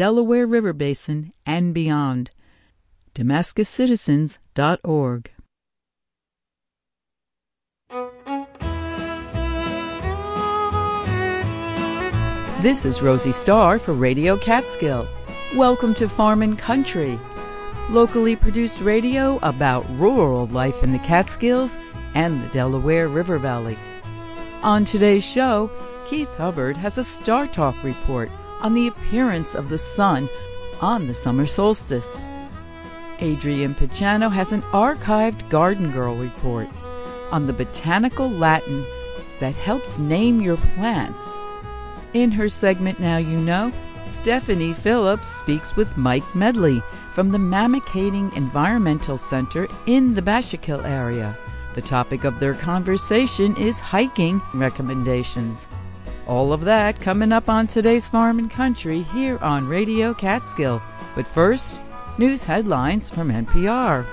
Delaware River Basin and beyond. DamascusCitizens.org. This is Rosie Starr for Radio Catskill. Welcome to Farm and Country, locally produced radio about rural life in the Catskills and the Delaware River Valley. On today's show, Keith Hubbard has a Star Talk report on the appearance of the sun on the summer solstice. Adrienne Picciano has an archived Garden Girl report on the botanical Latin that helps name your plants. In her segment Now You Know, Stephanie Phillips speaks with Mike Medley from the Mamakating Environmental Center in the Bashakill area. The topic of their conversation is hiking recommendations. All of that coming up on today's Farm and Country here on Radio Catskill. But first, news headlines from NPR.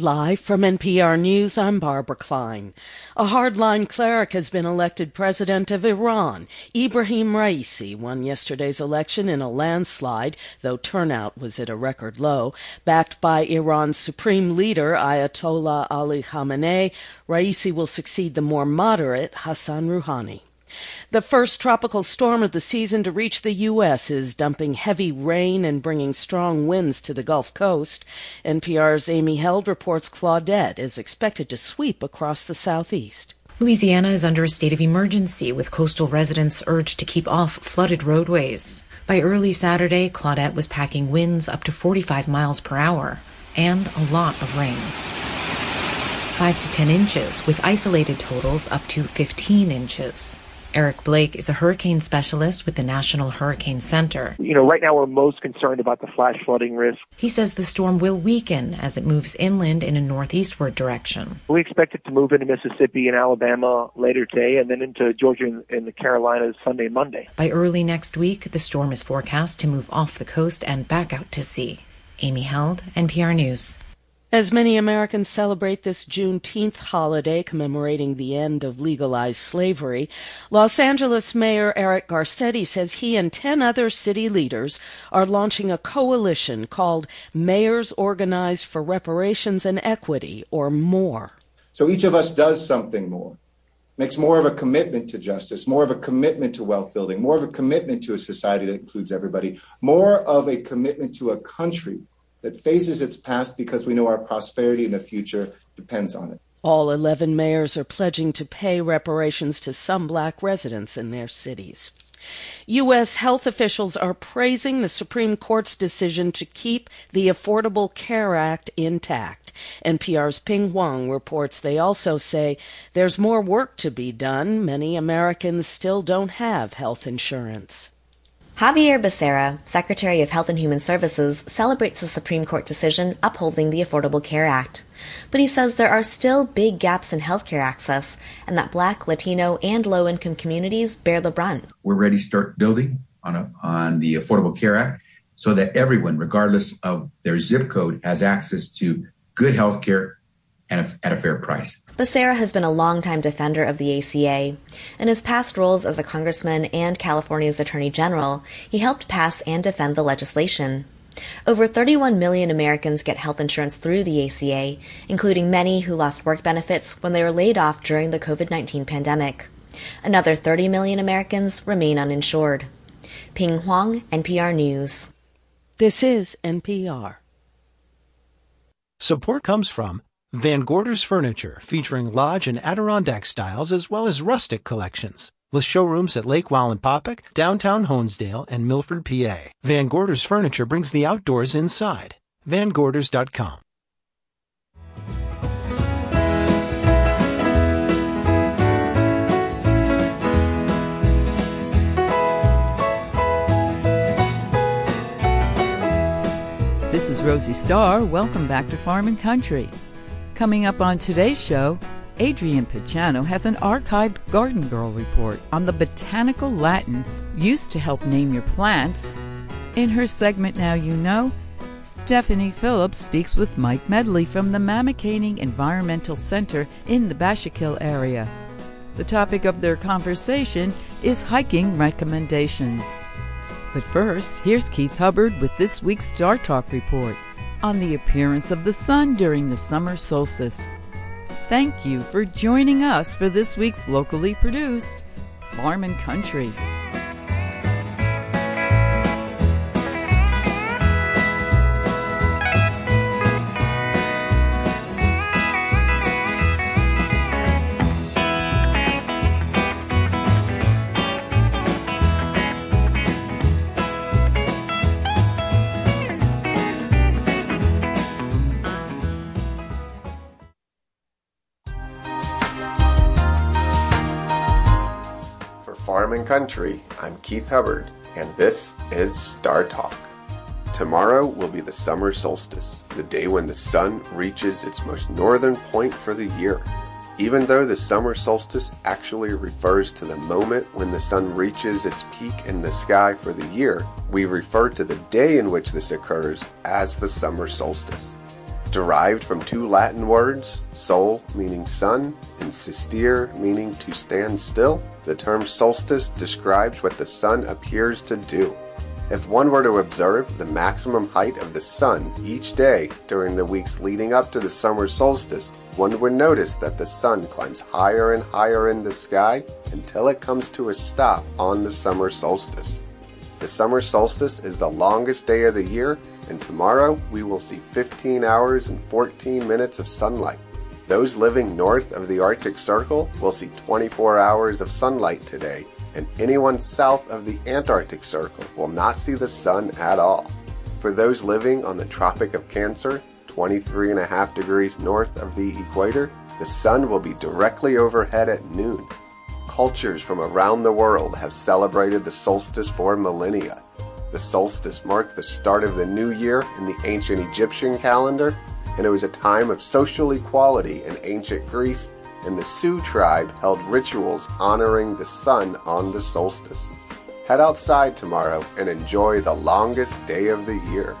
Live from NPR News, I'm Barbara Klein. A hardline cleric has been elected president of Iran. Ibrahim Raisi won yesterday's election in a landslide, though turnout was at a record low. Backed by Iran's supreme leader, Ayatollah Ali Khamenei, Raisi will succeed the more moderate Hassan Rouhani. The first tropical storm of the season to reach the U.S. is dumping heavy rain and bringing strong winds to the Gulf Coast. NPR's Amy Held reports Claudette is expected to sweep across the southeast. Louisiana is under a state of emergency with coastal residents urged to keep off flooded roadways. By early Saturday, Claudette was packing winds up to 45 miles per hour and a lot of rain. 5 to 10 inches, with isolated totals up to 15 inches. Eric Blake is a hurricane specialist with the National Hurricane Center. You know, right now we're most concerned about the flash flooding risk. He says the storm will weaken as it moves inland in a northeastward direction. We expect it to move into Mississippi and Alabama later today and then into Georgia and the Carolinas Sunday and Monday. By early next week, the storm is forecast to move off the coast and back out to sea. Amy Held, NPR News. As many Americans celebrate this Juneteenth holiday commemorating the end of legalized slavery, Los Angeles Mayor Eric Garcetti says he and 10 other city leaders are launching a coalition called Mayors Organized for Reparations and Equity, or MORE. So each of us does something more, makes more of a commitment to justice, more of a commitment to wealth building, more of a commitment to a society that includes everybody, more of a commitment to a country that faces its past because we know our prosperity in the future depends on it. All 11 mayors are pledging to pay reparations to some black residents in their cities. U.S. health officials are praising the Supreme Court's decision to keep the Affordable Care Act intact. NPR's Pien Huang reports they also say there's more work to be done. Many Americans still don't have health insurance. Xavier Becerra, Secretary of Health and Human Services, celebrates the Supreme Court decision upholding the Affordable Care Act. But he says there are still big gaps in healthcare access and that Black, Latino, and low income communities bear the brunt. We're ready to start building on, a, on the Affordable Care Act so that everyone, regardless of their zip code, has access to good healthcare and a, at a fair price. Becerra has been a longtime defender of the ACA. In his past roles as a congressman and California's attorney general, he helped pass and defend the legislation. Over 31 million Americans get health insurance through the ACA, including many who lost work benefits when they were laid off during the COVID 19 pandemic. Another 30 million Americans remain uninsured. Pien Huang, NPR News. This is NPR. Support comes from Van Gorder's Furniture, featuring lodge and Adirondack styles as well as rustic collections. With showrooms at Lake Wallenpaupack, downtown Honesdale, and Milford, PA. Van Gorder's Furniture brings the outdoors inside. VanGorders.com. This is Rosie Starr. Welcome back to Farm and Country. Coming up on today's show, Adrienne Picciano has an archived Garden Girl report on the botanical Latin used to help name your plants. In her segment Now You Know, Stephanie Phillips speaks with Mike Medley from the Mamakating Environmental Center in the Bashakill area. The topic of their conversation is hiking recommendations. But first, here's Keith Hubbard with this week's Star Talk report on the appearance of the sun during the summer solstice. Thank you for joining us for this week's locally produced Farm and Country. Farm and Country, I'm Keith Hubbard, and this is Star Talk. Tomorrow will be the summer solstice, the day when the sun reaches its most northern point for the year. Even though the summer solstice actually refers to the moment when the sun reaches its peak in the sky for the year, we refer to the day in which this occurs as the summer solstice. Derived from two Latin words, sol meaning sun and sistere meaning to stand still, the term solstice describes what the sun appears to do. If one were to observe the maximum height of the sun each day during the weeks leading up to the summer solstice, one would notice that the sun climbs higher and higher in the sky until it comes to a stop on the summer solstice. The summer solstice is the longest day of the year, and tomorrow we will see 15 hours and 14 minutes of sunlight. Those living north of the Arctic Circle will see 24 hours of sunlight today, and anyone south of the Antarctic Circle will not see the sun at all. For those living on the Tropic of Cancer, 23.5 degrees north of the equator, the sun will be directly overhead at noon. Cultures from around the world have celebrated the solstice for millennia. The solstice marked the start of the new year in the ancient Egyptian calendar, and it was a time of social equality in ancient Greece, and the Sioux tribe held rituals honoring the sun on the solstice. Head outside tomorrow and enjoy the longest day of the year.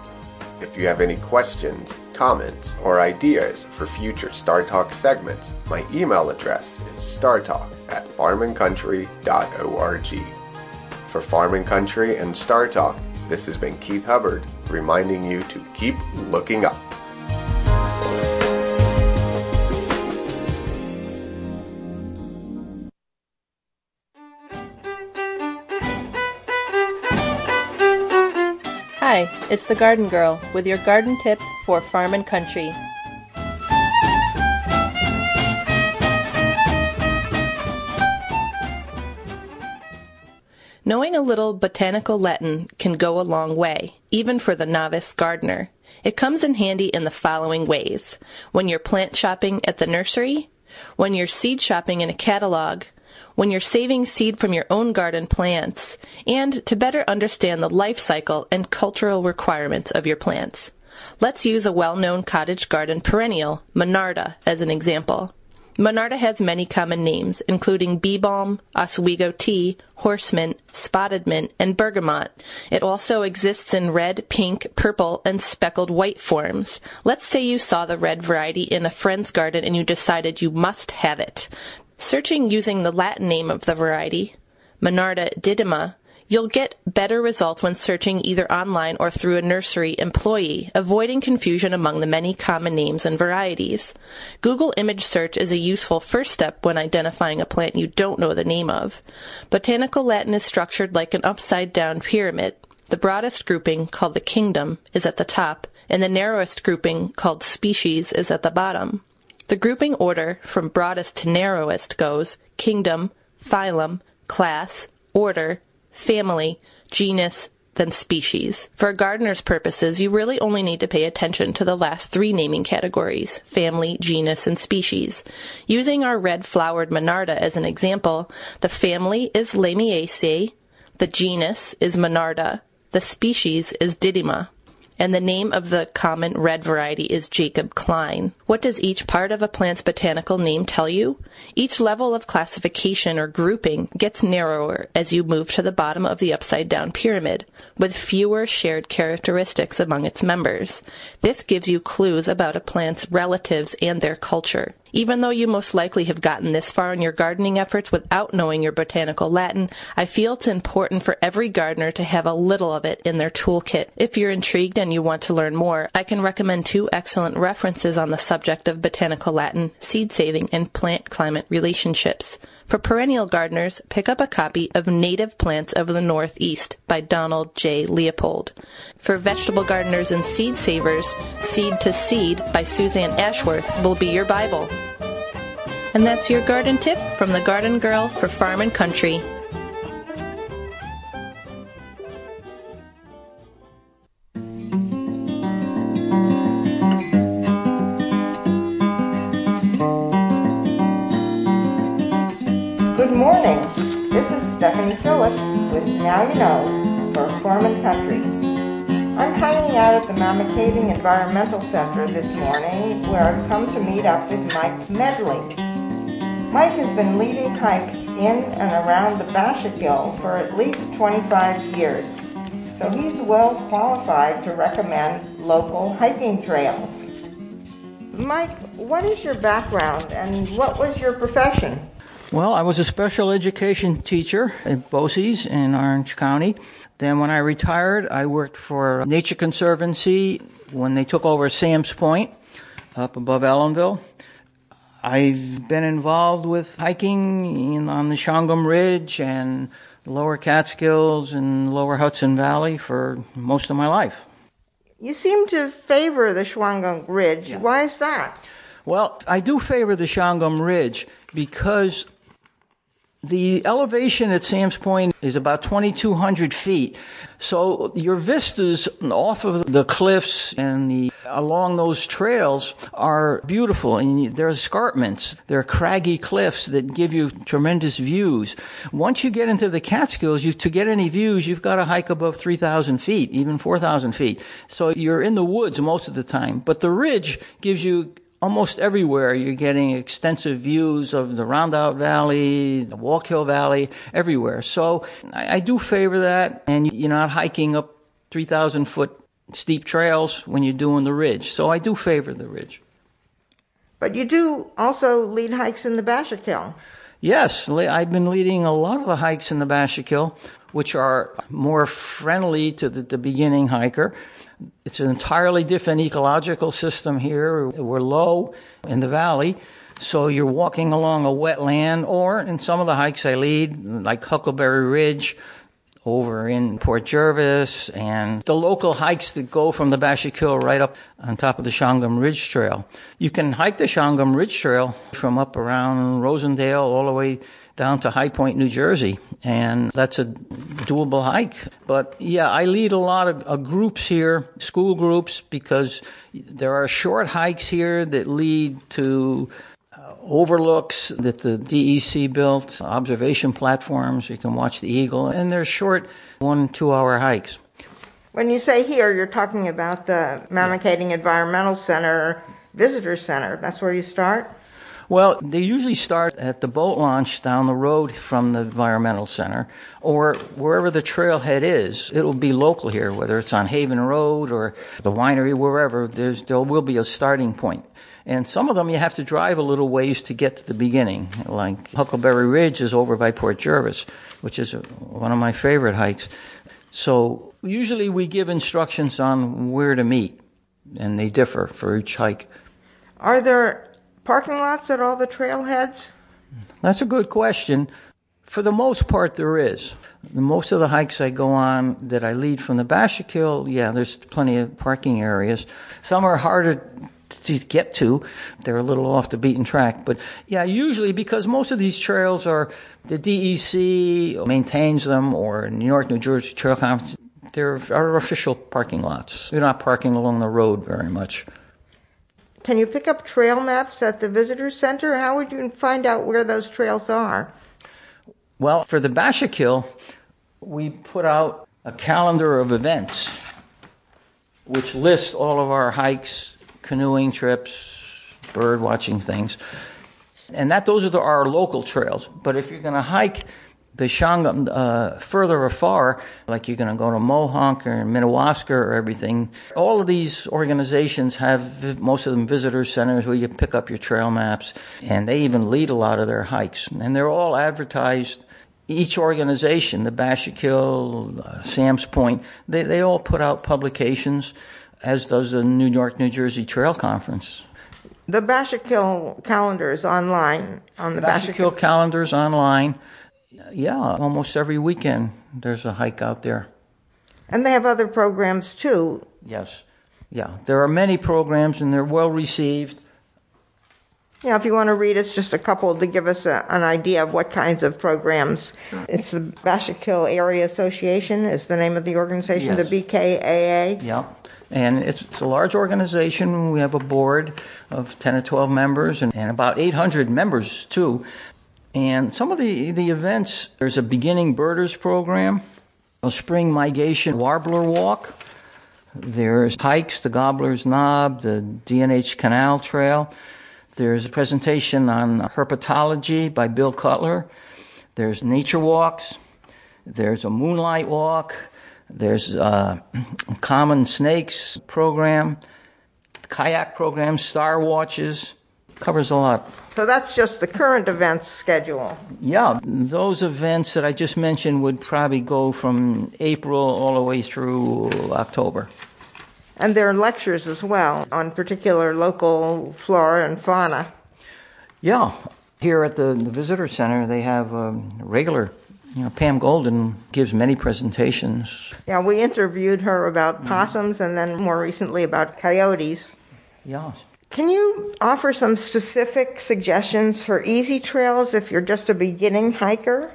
If you have any questions, comments, or ideas for future Star Talk segments, my email address is startalk at farmandcountry.org. For Farm and Country and Star Talk, this has been Keith Hubbard reminding you to keep looking up. Hi, it's the Garden Girl with your garden tip for farm and country. A little botanical Latin can go a long way, even for the novice gardener. It comes in handy in the following ways. When you're plant shopping at the nursery, when you're seed shopping in a catalog, when you're saving seed from your own garden plants, and to better understand the life cycle and cultural requirements of your plants. Let's use a well-known cottage garden perennial, Monarda, as an example. Monarda has many common names, including bee balm, Oswego tea, horse mint, spotted mint, and bergamot. It also exists in red, pink, purple, and speckled white forms. Let's say you saw the red variety in a friend's garden and you decided you must have it. Searching using the Latin name of the variety, Monarda didyma, You'll get better results when searching either online or through a nursery employee, avoiding confusion among the many common names and varieties. Google image search is a useful first step when identifying a plant you don't know the name of. Botanical Latin is structured like an upside down pyramid. The broadest grouping, called the kingdom, is at the top, and the narrowest grouping, called species, is at the bottom. The grouping order from broadest to narrowest goes kingdom, phylum, class, order, family, genus, then species. For a gardener's purposes, you really only need to pay attention to the last three naming categories family, genus, and species. Using our red flowered Monarda as an example, the family is Lamiaceae, the genus is Monarda, the species is Didyma and the name of the common red variety is Jacob Cline. What does each part of a plant's botanical name tell you? Each level of classification or grouping gets narrower as you move to the bottom of the upside down pyramid, with fewer shared characteristics among its members. This gives you clues about a plant's relatives and their culture. Even though you most likely have gotten this far in your gardening efforts without knowing your botanical Latin, I feel it's important for every gardener to have a little of it in their toolkit. If you're intrigued and you want to learn more, I can recommend two excellent references on the subject of botanical Latin, seed saving, and plant climate relationships. For perennial gardeners, pick up a copy of Native Plants of the Northeast by Donald J. Leopold. For vegetable gardeners and seed savers, Seed to Seed by Suzanne Ashworth will be your Bible. And that's your garden tip from the Garden Girl for Farm and Country. At the Mamakating Environmental Center this morning where I've come to meet up with Mike Medley. Mike has been leading hikes in and around the Bashakill for at least 25 years, so he's well qualified to recommend local hiking trails. Mike, what is your background and what was your profession? Well, I was a special education teacher at BOCES in Orange County. Then when I retired, I worked for Nature Conservancy when they took over Sam's Point up above Ellenville. I've been involved with hiking in, on the Shawangunk Ridge and lower Catskills and lower Hudson Valley for most of my life. You seem to favor the Shawangunk Ridge. Yeah. Why is that? Well, I do favor the Shawangunk Ridge because the elevation at Sam's Point is about 2,200 feet. So your vistas off of the cliffs and the along those trails are beautiful. And there are escarpments. There are craggy cliffs that give you tremendous views. Once you get into the Catskills, you, to get any views, you've got to hike above 3,000 feet, even 4,000 feet. So you're in the woods most of the time. But the ridge gives you almost everywhere you're getting extensive views of the Rondout Valley, the Wallkill Valley, everywhere. So I, I do favor that, and you're not hiking up 3,000 foot steep trails when you're doing the ridge. So I do favor the ridge. But you do also lead hikes in the Bashakill. Yes, I've been leading a lot of the hikes in the Bashakill, which are more friendly to the, the beginning hiker. It's an entirely different ecological system here. We're low in the valley. So you're walking along a wetland, or in some of the hikes I lead, like Huckleberry Ridge, over in Port Jervis, and the local hikes that go from the Bashakill right up on top of the Shawangunk Ridge Trail. You can hike the Shawangunk Ridge Trail from up around Rosendale all the way down to High Point, New Jersey, and that's a doable hike. But yeah, I lead a lot of groups here, school groups, because there are short hikes here that lead to uh, overlooks that the DEC built, observation platforms. You can watch the eagle, and they're short one, two hour hikes. When you say here, you're talking about the Mamakating Environmental Center Visitor Center. That's where you start? Well, they usually start at the boat launch down the road from the environmental center or wherever the trailhead is. It'll be local here, whether it's on Haven Road or the winery, wherever. There's, there will be a starting point. And some of them you have to drive a little ways to get to the beginning. Like Huckleberry Ridge is over by Port Jervis, which is one of my favorite hikes. So usually we give instructions on where to meet, and they differ for each hike. Are there parking lots at all the trailheads? That's a good question. For the most part, there is. Most of the hikes I go on that I lead from the Bashakill, yeah, there's plenty of parking areas. Some are harder to get to. They're a little off the beaten track. But yeah, usually because most of these trails are, the DEC maintains them or New York, New Jersey Trail Conference, they're official parking lots. You're not parking along the road very much. Can you pick up trail maps at the visitor center? How would you find out where those trails are? Well, for the Bashakill, we put out a calendar of events which lists all of our hikes, canoeing trips, bird watching things. And that those are the, our local trails. But if you're going to hike The Shawangunk, uh, further afar, like you're going to go to Mohonk or Minnewaska or everything, all of these organizations have, most of them visitor centers where you pick up your trail maps, and they even lead a lot of their hikes. And they're all advertised each organization, the Bashakill, uh, Sam's Point, they, they all put out publications, as does the New York, New Jersey Trail Conference. The Bashakill calendar is online on the Bashakill calendar is online. Yeah, almost every weekend there's a hike out there. And they have other programs too. Yes. Yeah, there are many programs and they're well received. Yeah, if you want to read us just a couple to give us a, an idea of what kinds of programs. Sure. It's the Bashakill Area Association is the name of the organization, yes. the BKAA. Yeah. And it's, it's, a large organization. We have a board of 10 or 12 members and, and about 800 members too. And some of the, the events, there's a beginning birders program, a spring migration warbler walk. There's hikes, the Gobbler's Knob, the D&H Canal Trail. There's a presentation on herpetology by Bill Cutler. There's nature walks. There's a moonlight walk. There's uh, a common snakes program, kayak program, star watches. Covers a lot. So that's just the current events schedule. Yeah, those events that I just mentioned would probably go from April all the way through October. And there are lectures as well on particular local flora and fauna. Yeah. Here at the, the visitor center, they have a regular, you know, Pam Golden gives many presentations. Yeah, we interviewed her about possums mm-hmm. and then more recently about coyotes. Yeah. Can you offer some specific suggestions for easy trails if you're just a beginning hiker?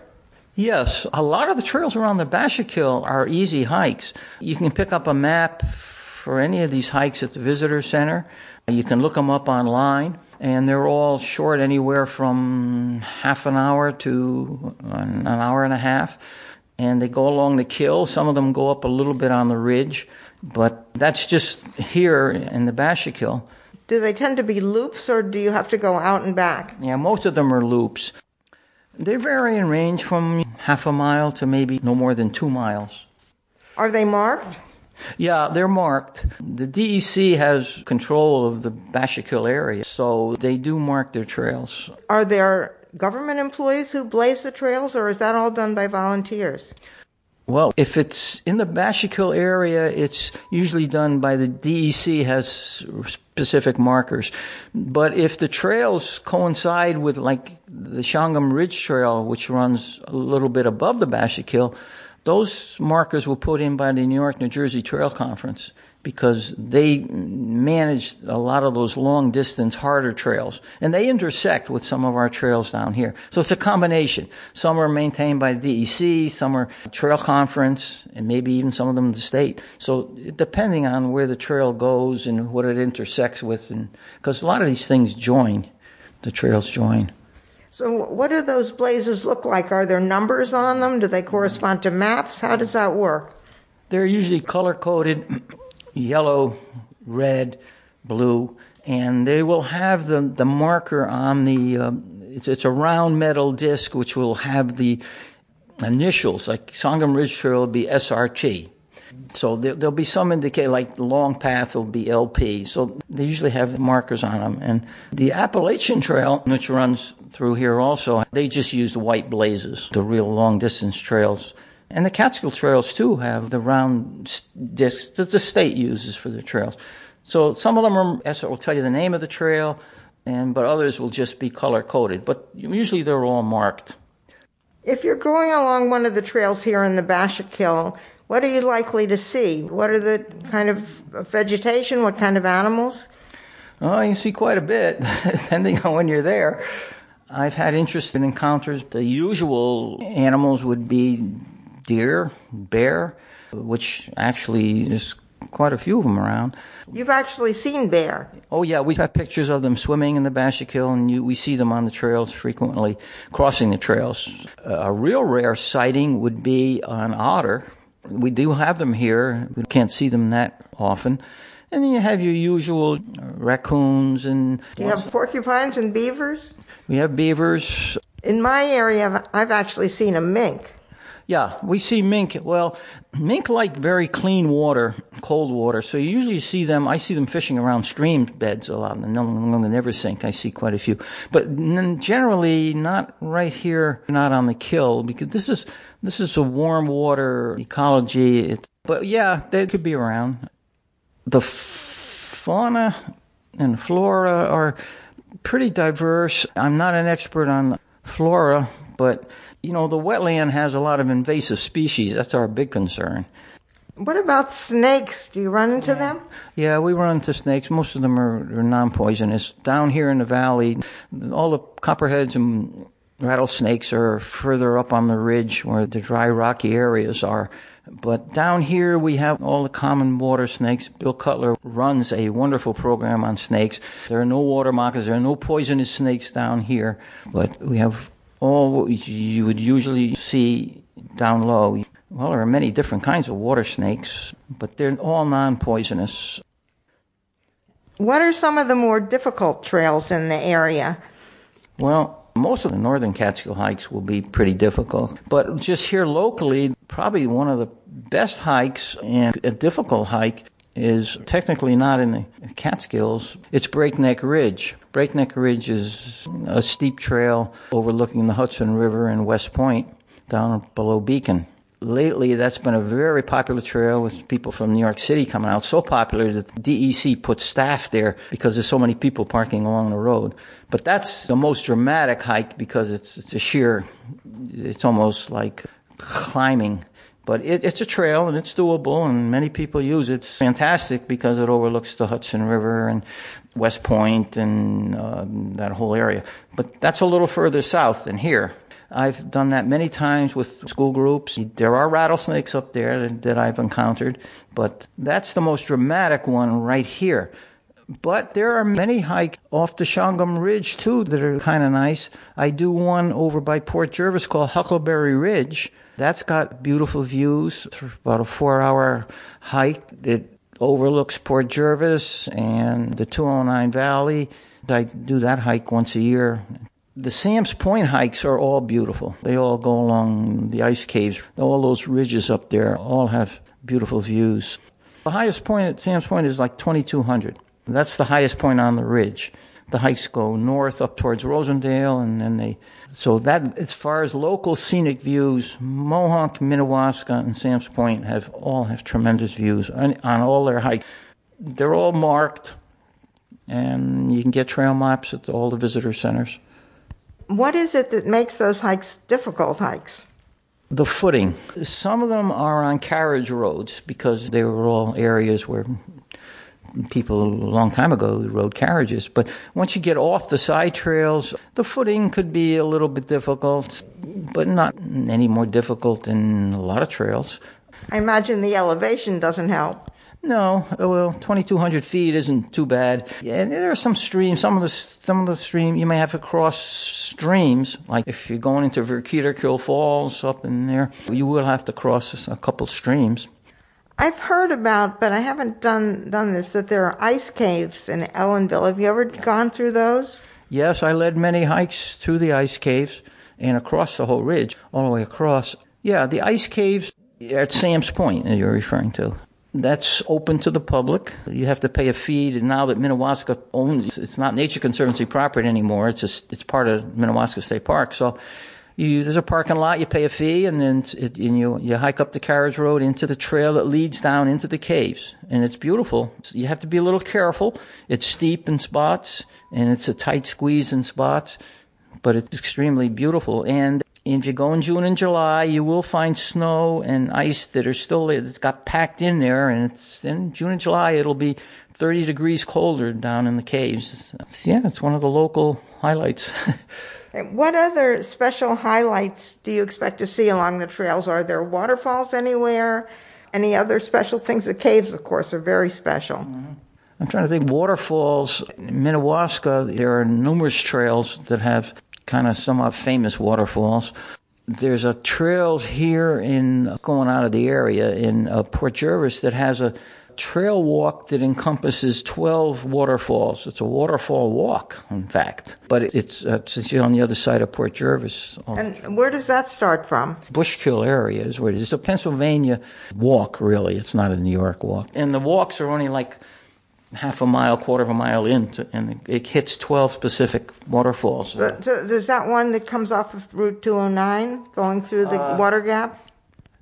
Yes, a lot of the trails around the Bashakill are easy hikes. You can pick up a map for any of these hikes at the visitor center. You can look them up online, and they're all short, anywhere from half an hour to an hour and a half. And they go along the kill. Some of them go up a little bit on the ridge, but that's just here in the Bashakill. Do they tend to be loops, or do you have to go out and back? Yeah, most of them are loops. They vary in range from half a mile to maybe no more than two miles. Are they marked? Yeah, they're marked. The DEC has control of the Bashakill area, so they do mark their trails. Are there government employees who blaze the trails, or is that all done by volunteers? Well, if it's in the Bashakill area, it's usually done by the DEC has specific markers. But if the trails coincide with like the Shawangunk Ridge Trail, which runs a little bit above the Bashakill, those markers were put in by the New York, New Jersey Trail Conference because they manage a lot of those long distance, harder trails. And they intersect with some of our trails down here. So it's a combination. Some are maintained by DEC, some are Trail Conference, and maybe even some of them the state. So depending on where the trail goes and what it intersects with, and because a lot of these things join, the trails join. So, what do those blazes look like? Are there numbers on them? Do they correspond to maps? How does that work? They're usually color coded yellow, red, blue, and they will have the, the marker on the, uh, it's, it's, a round metal disc which will have the initials, like Shawangunk Ridge Trail will be SRT. So there, will be some indicate, like long path will be LP. So they usually have markers on them. And the Appalachian Trail, which runs through here also, they just use white blazes, the real long distance trails. And the Catskill trails too have the round discs that the state uses for their trails. So some of them are, will tell you the name of the trail, and but others will just be color coded. But usually they're all marked. If you're going along one of the trails here in the Bashakill, what are you likely to see? What are the kind of vegetation? What kind of animals? Oh, you see quite a bit, depending on when you're there. I've had interesting encounters. The usual animals would be deer, bear, which actually is quite a few of them around. You've actually seen bear. Oh yeah, we have pictures of them swimming in the Bashakill, and you, we see them on the trails frequently, crossing the trails. a real rare sighting would be an otter we do have them here. We can't see them that often. And then you have your usual raccoons and. Do you have porcupines and beavers? We have beavers. In my area, I've actually seen a mink. Yeah, we see mink. Well, mink like very clean water, cold water. So you usually see them. I see them fishing around stream beds a lot. And along the Neversink, I see quite a few. But generally, not right here, not on the kill, because this is this is a warm water ecology. But yeah, they could be around. The fauna and flora are pretty diverse. I'm not an expert on flora, but you know, the wetland has a lot of invasive species. That's our big concern. What about snakes? Do you run into yeah. them? Yeah, we run into snakes. Most of them are, are non poisonous. Down here in the valley, all the copperheads and rattlesnakes are further up on the ridge where the dry, rocky areas are. But down here we have all the common water snakes. Bill Cutler runs a wonderful program on snakes. There are no water moccasins, there are no poisonous snakes down here, but we have all what you would usually see down low. Well, there are many different kinds of water snakes, but they're all non poisonous. What are some of the more difficult trails in the area? Well, most of the northern Catskill hikes will be pretty difficult, but just here locally, probably one of the best hikes and a difficult hike is technically not in the Catskills. It's Breakneck Ridge. Breakneck Ridge is a steep trail overlooking the Hudson River and West Point down below Beacon. Lately, that's been a very popular trail with people from New York City coming out. So popular that the DEC put staff there because there's so many people parking along the road. But that's the most dramatic hike because it's, it's a sheer, it's almost like climbing but it, it's a trail and it's doable and many people use it. It's fantastic because it overlooks the Hudson River and West Point and uh, that whole area. But that's a little further south than here. I've done that many times with school groups. There are rattlesnakes up there that, I've encountered, but that's the most dramatic one right here. But there are many hikes off the Shawangunk Ridge too that are kind of nice. I do one over by Port Jervis called Huckleberry Ridge, that's got beautiful views. It's about a four hour hike. It overlooks Port Jervis and the 209 Valley. I do that hike once a year. The Sam's Point hikes are all beautiful. They all go along the ice caves. All those ridges up there all have beautiful views. The highest point at Sam's Point is like 2200. That's the highest point on the ridge. The hikes go north up towards Rosendale and then they so that, as far as local scenic views, Mohonk, Minnewaska, and Sam's Point have all have tremendous views on, on all their hikes. They're all marked, and you can get trail maps at all the visitor centers. What is it that makes those hikes difficult hikes? The footing. Some of them are on carriage roads because they were all areas where people a long time ago rode carriages. But once you get off the side trails, the footing could be a little bit difficult, but not any more difficult than a lot of trails. I imagine the elevation doesn't help. No, uh, well, 2,200 feet isn't too bad. And there are some streams. Some of the some of the stream you may have to cross streams. Like if you're going into Verkeerderkill Falls up in there, you will have to cross a couple streams. I've heard about, but I haven't done done this. That there are ice caves in Ellenville. Have you ever gone through those? Yes, I led many hikes through the ice caves and across the whole ridge, all the way across. Yeah, the ice caves at Sam's Point that you're referring to. That's open to the public. You have to pay a fee. And now that Minnewaska owns, it's not Nature Conservancy property anymore. It's it's part of Minnewaska State Park. So you, there's a parking lot, you pay a fee, and then it, and you, you hike up the carriage road into the trail that leads down into the caves. And it's beautiful. You have to be a little careful. It's steep in spots, and it's a tight squeeze in spots, but it's extremely beautiful. And if you go in June and July, you will find snow and ice that are still there, that's got packed in there, and it's in June and July, it'll be 30 degrees colder down in the caves. Yeah, it's one of the local highlights. What other special highlights do you expect to see along the trails? Are there waterfalls anywhere? Any other special things? The caves, of course, are very special. Mm-hmm. I'm trying to think. Waterfalls in Minnewaska, there are numerous trails that have kind of somewhat famous waterfalls. There's a trail here in going out of the area in uh, Port Jervis that has a trail walk that encompasses 12 waterfalls. It's a waterfall walk, in fact, but it's, uh, it's on the other side of Port Jervis. And where does that start from? Bushkill area is where it is. It's a Pennsylvania walk, really. It's not a New York walk. And the walks are only like half a mile, quarter of a mile in, to, and it hits 12 specific waterfalls. So, so is that one that comes off of Route 209 going through the Uh, water gap?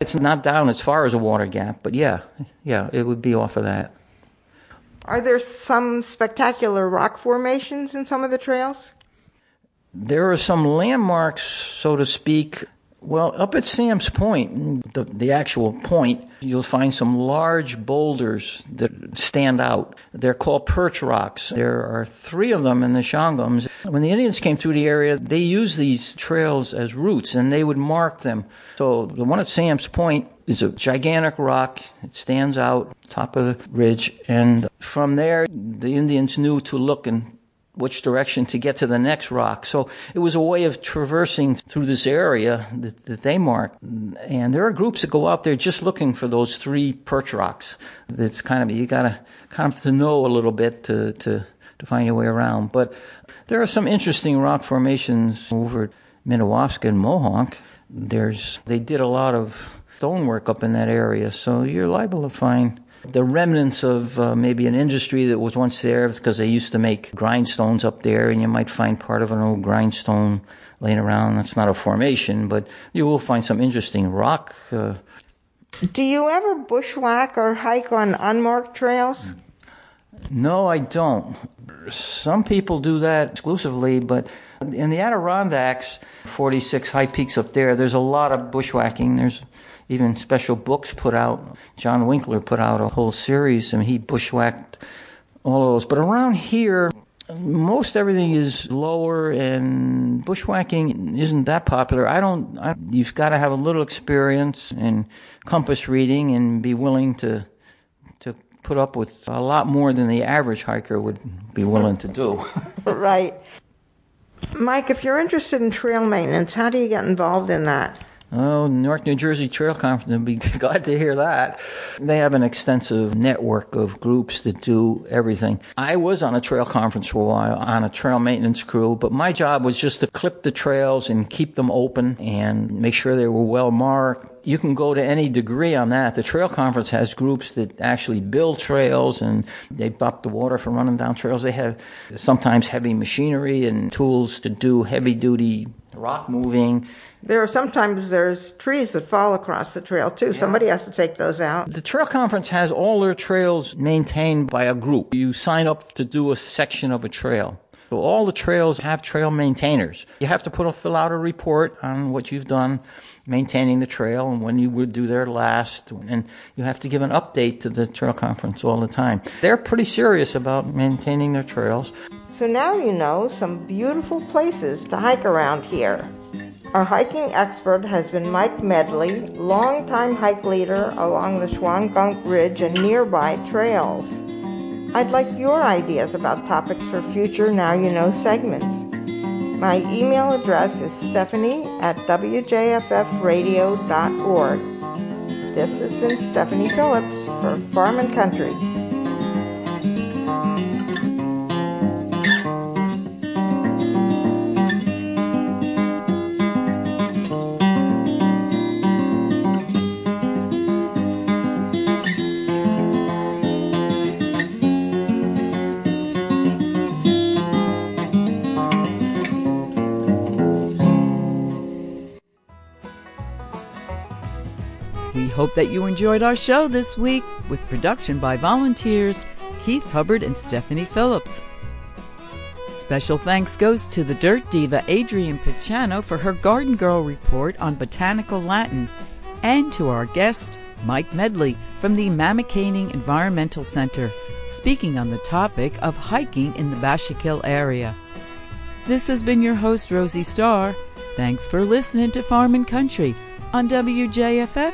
It's not down as far as a water gap, but yeah, yeah, it would be off of that. Are there some spectacular rock formations in some of the trails? There are some landmarks, so to speak. Well, up at Sam's Point, the, the actual point, you'll find some large boulders that stand out. They're called perch rocks. There are three of them in the Shawangunks. When the Indians came through the area, they used these trails as routes and they would mark them. So the one at Sam's Point is a gigantic rock. It stands out top of the ridge. And from there, the Indians knew to look and which direction to get to the next rock. So it was a way of traversing through this area that, that, they marked. And there are groups that go out there just looking for those three perch rocks. That's kind of, you gotta kind of to know a little bit to, to, to find your way around. But there are some interesting rock formations over Minnewaska and Mohonk. There's, they did a lot of stonework up in that area. So you're liable to find the remnants of uh, maybe an industry that was once there because they used to make grindstones up there, and you might find part of an old grindstone laying around. That's not a formation, but you will find some interesting rock. Uh, Do you ever bushwhack or hike on unmarked trails? No, I don't. Some people do that exclusively, but in the Adirondacks, 46 high peaks up there, there's a lot of bushwhacking. There's even special books put out. John Winkler put out a whole series and he bushwhacked all of those. But around here, most everything is lower and bushwhacking isn't that popular. I don't, I, you've got to have a little experience in compass reading and be willing to, to put up with a lot more than the average hiker would be willing to do. right. Mike, if you're interested in trail maintenance, how do you get involved in that? Oh, North New Jersey Trail Conference, I'd be glad to hear that. They have an extensive network of groups that do everything. I was on a trail conference for a while on a trail maintenance crew, but my job was just to clip the trails and keep them open and make sure they were well marked. You can go to any degree on that. The trail conference has groups that actually build trails and they stop the water from running down trails. They have sometimes heavy machinery and tools to do heavy duty rock moving. There are sometimes there's trees that fall across the trail too. Yeah. Somebody has to take those out. The trail conference has all their trails maintained by a group. You sign up to do a section of a trail. So all the trails have trail maintainers. You have to put a, fill out a report on what you've done maintaining the trail and when you would do their last and you have to give an update to the trail conference all the time. They're pretty serious about maintaining their trails. So now you know some beautiful places to hike around here. Our hiking expert has been Mike Medley, longtime hike leader along the Shawangunk Ridge and nearby trails. I'd like your ideas about topics for future Now You Know segments. My email address is stephanie at wjffradio.org. This has been Stephanie Phillips for Farm and Country. Hope that you enjoyed our show this week with production by volunteers Keith Hubbard and Stephanie Phillips. Special thanks goes to the dirt diva Adrienne Picciano for her Garden Girl report on botanical Latin and to our guest Mike Medley from the Mamakating Environmental Center speaking on the topic of hiking in the Bashakill area. This has been your host Rosie Starr. Thanks for listening to Farm and Country on WJFF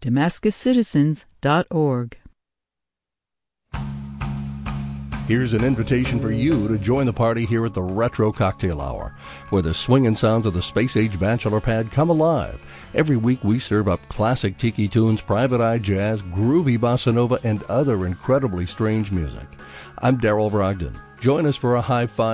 DamascusCitizens.org. Here's an invitation for you to join the party here at the Retro Cocktail Hour, where the swinging sounds of the space age bachelor pad come alive. Every week we serve up classic tiki tunes, private eye jazz, groovy bossa nova, and other incredibly strange music. I'm Daryl Brogdon. Join us for a high five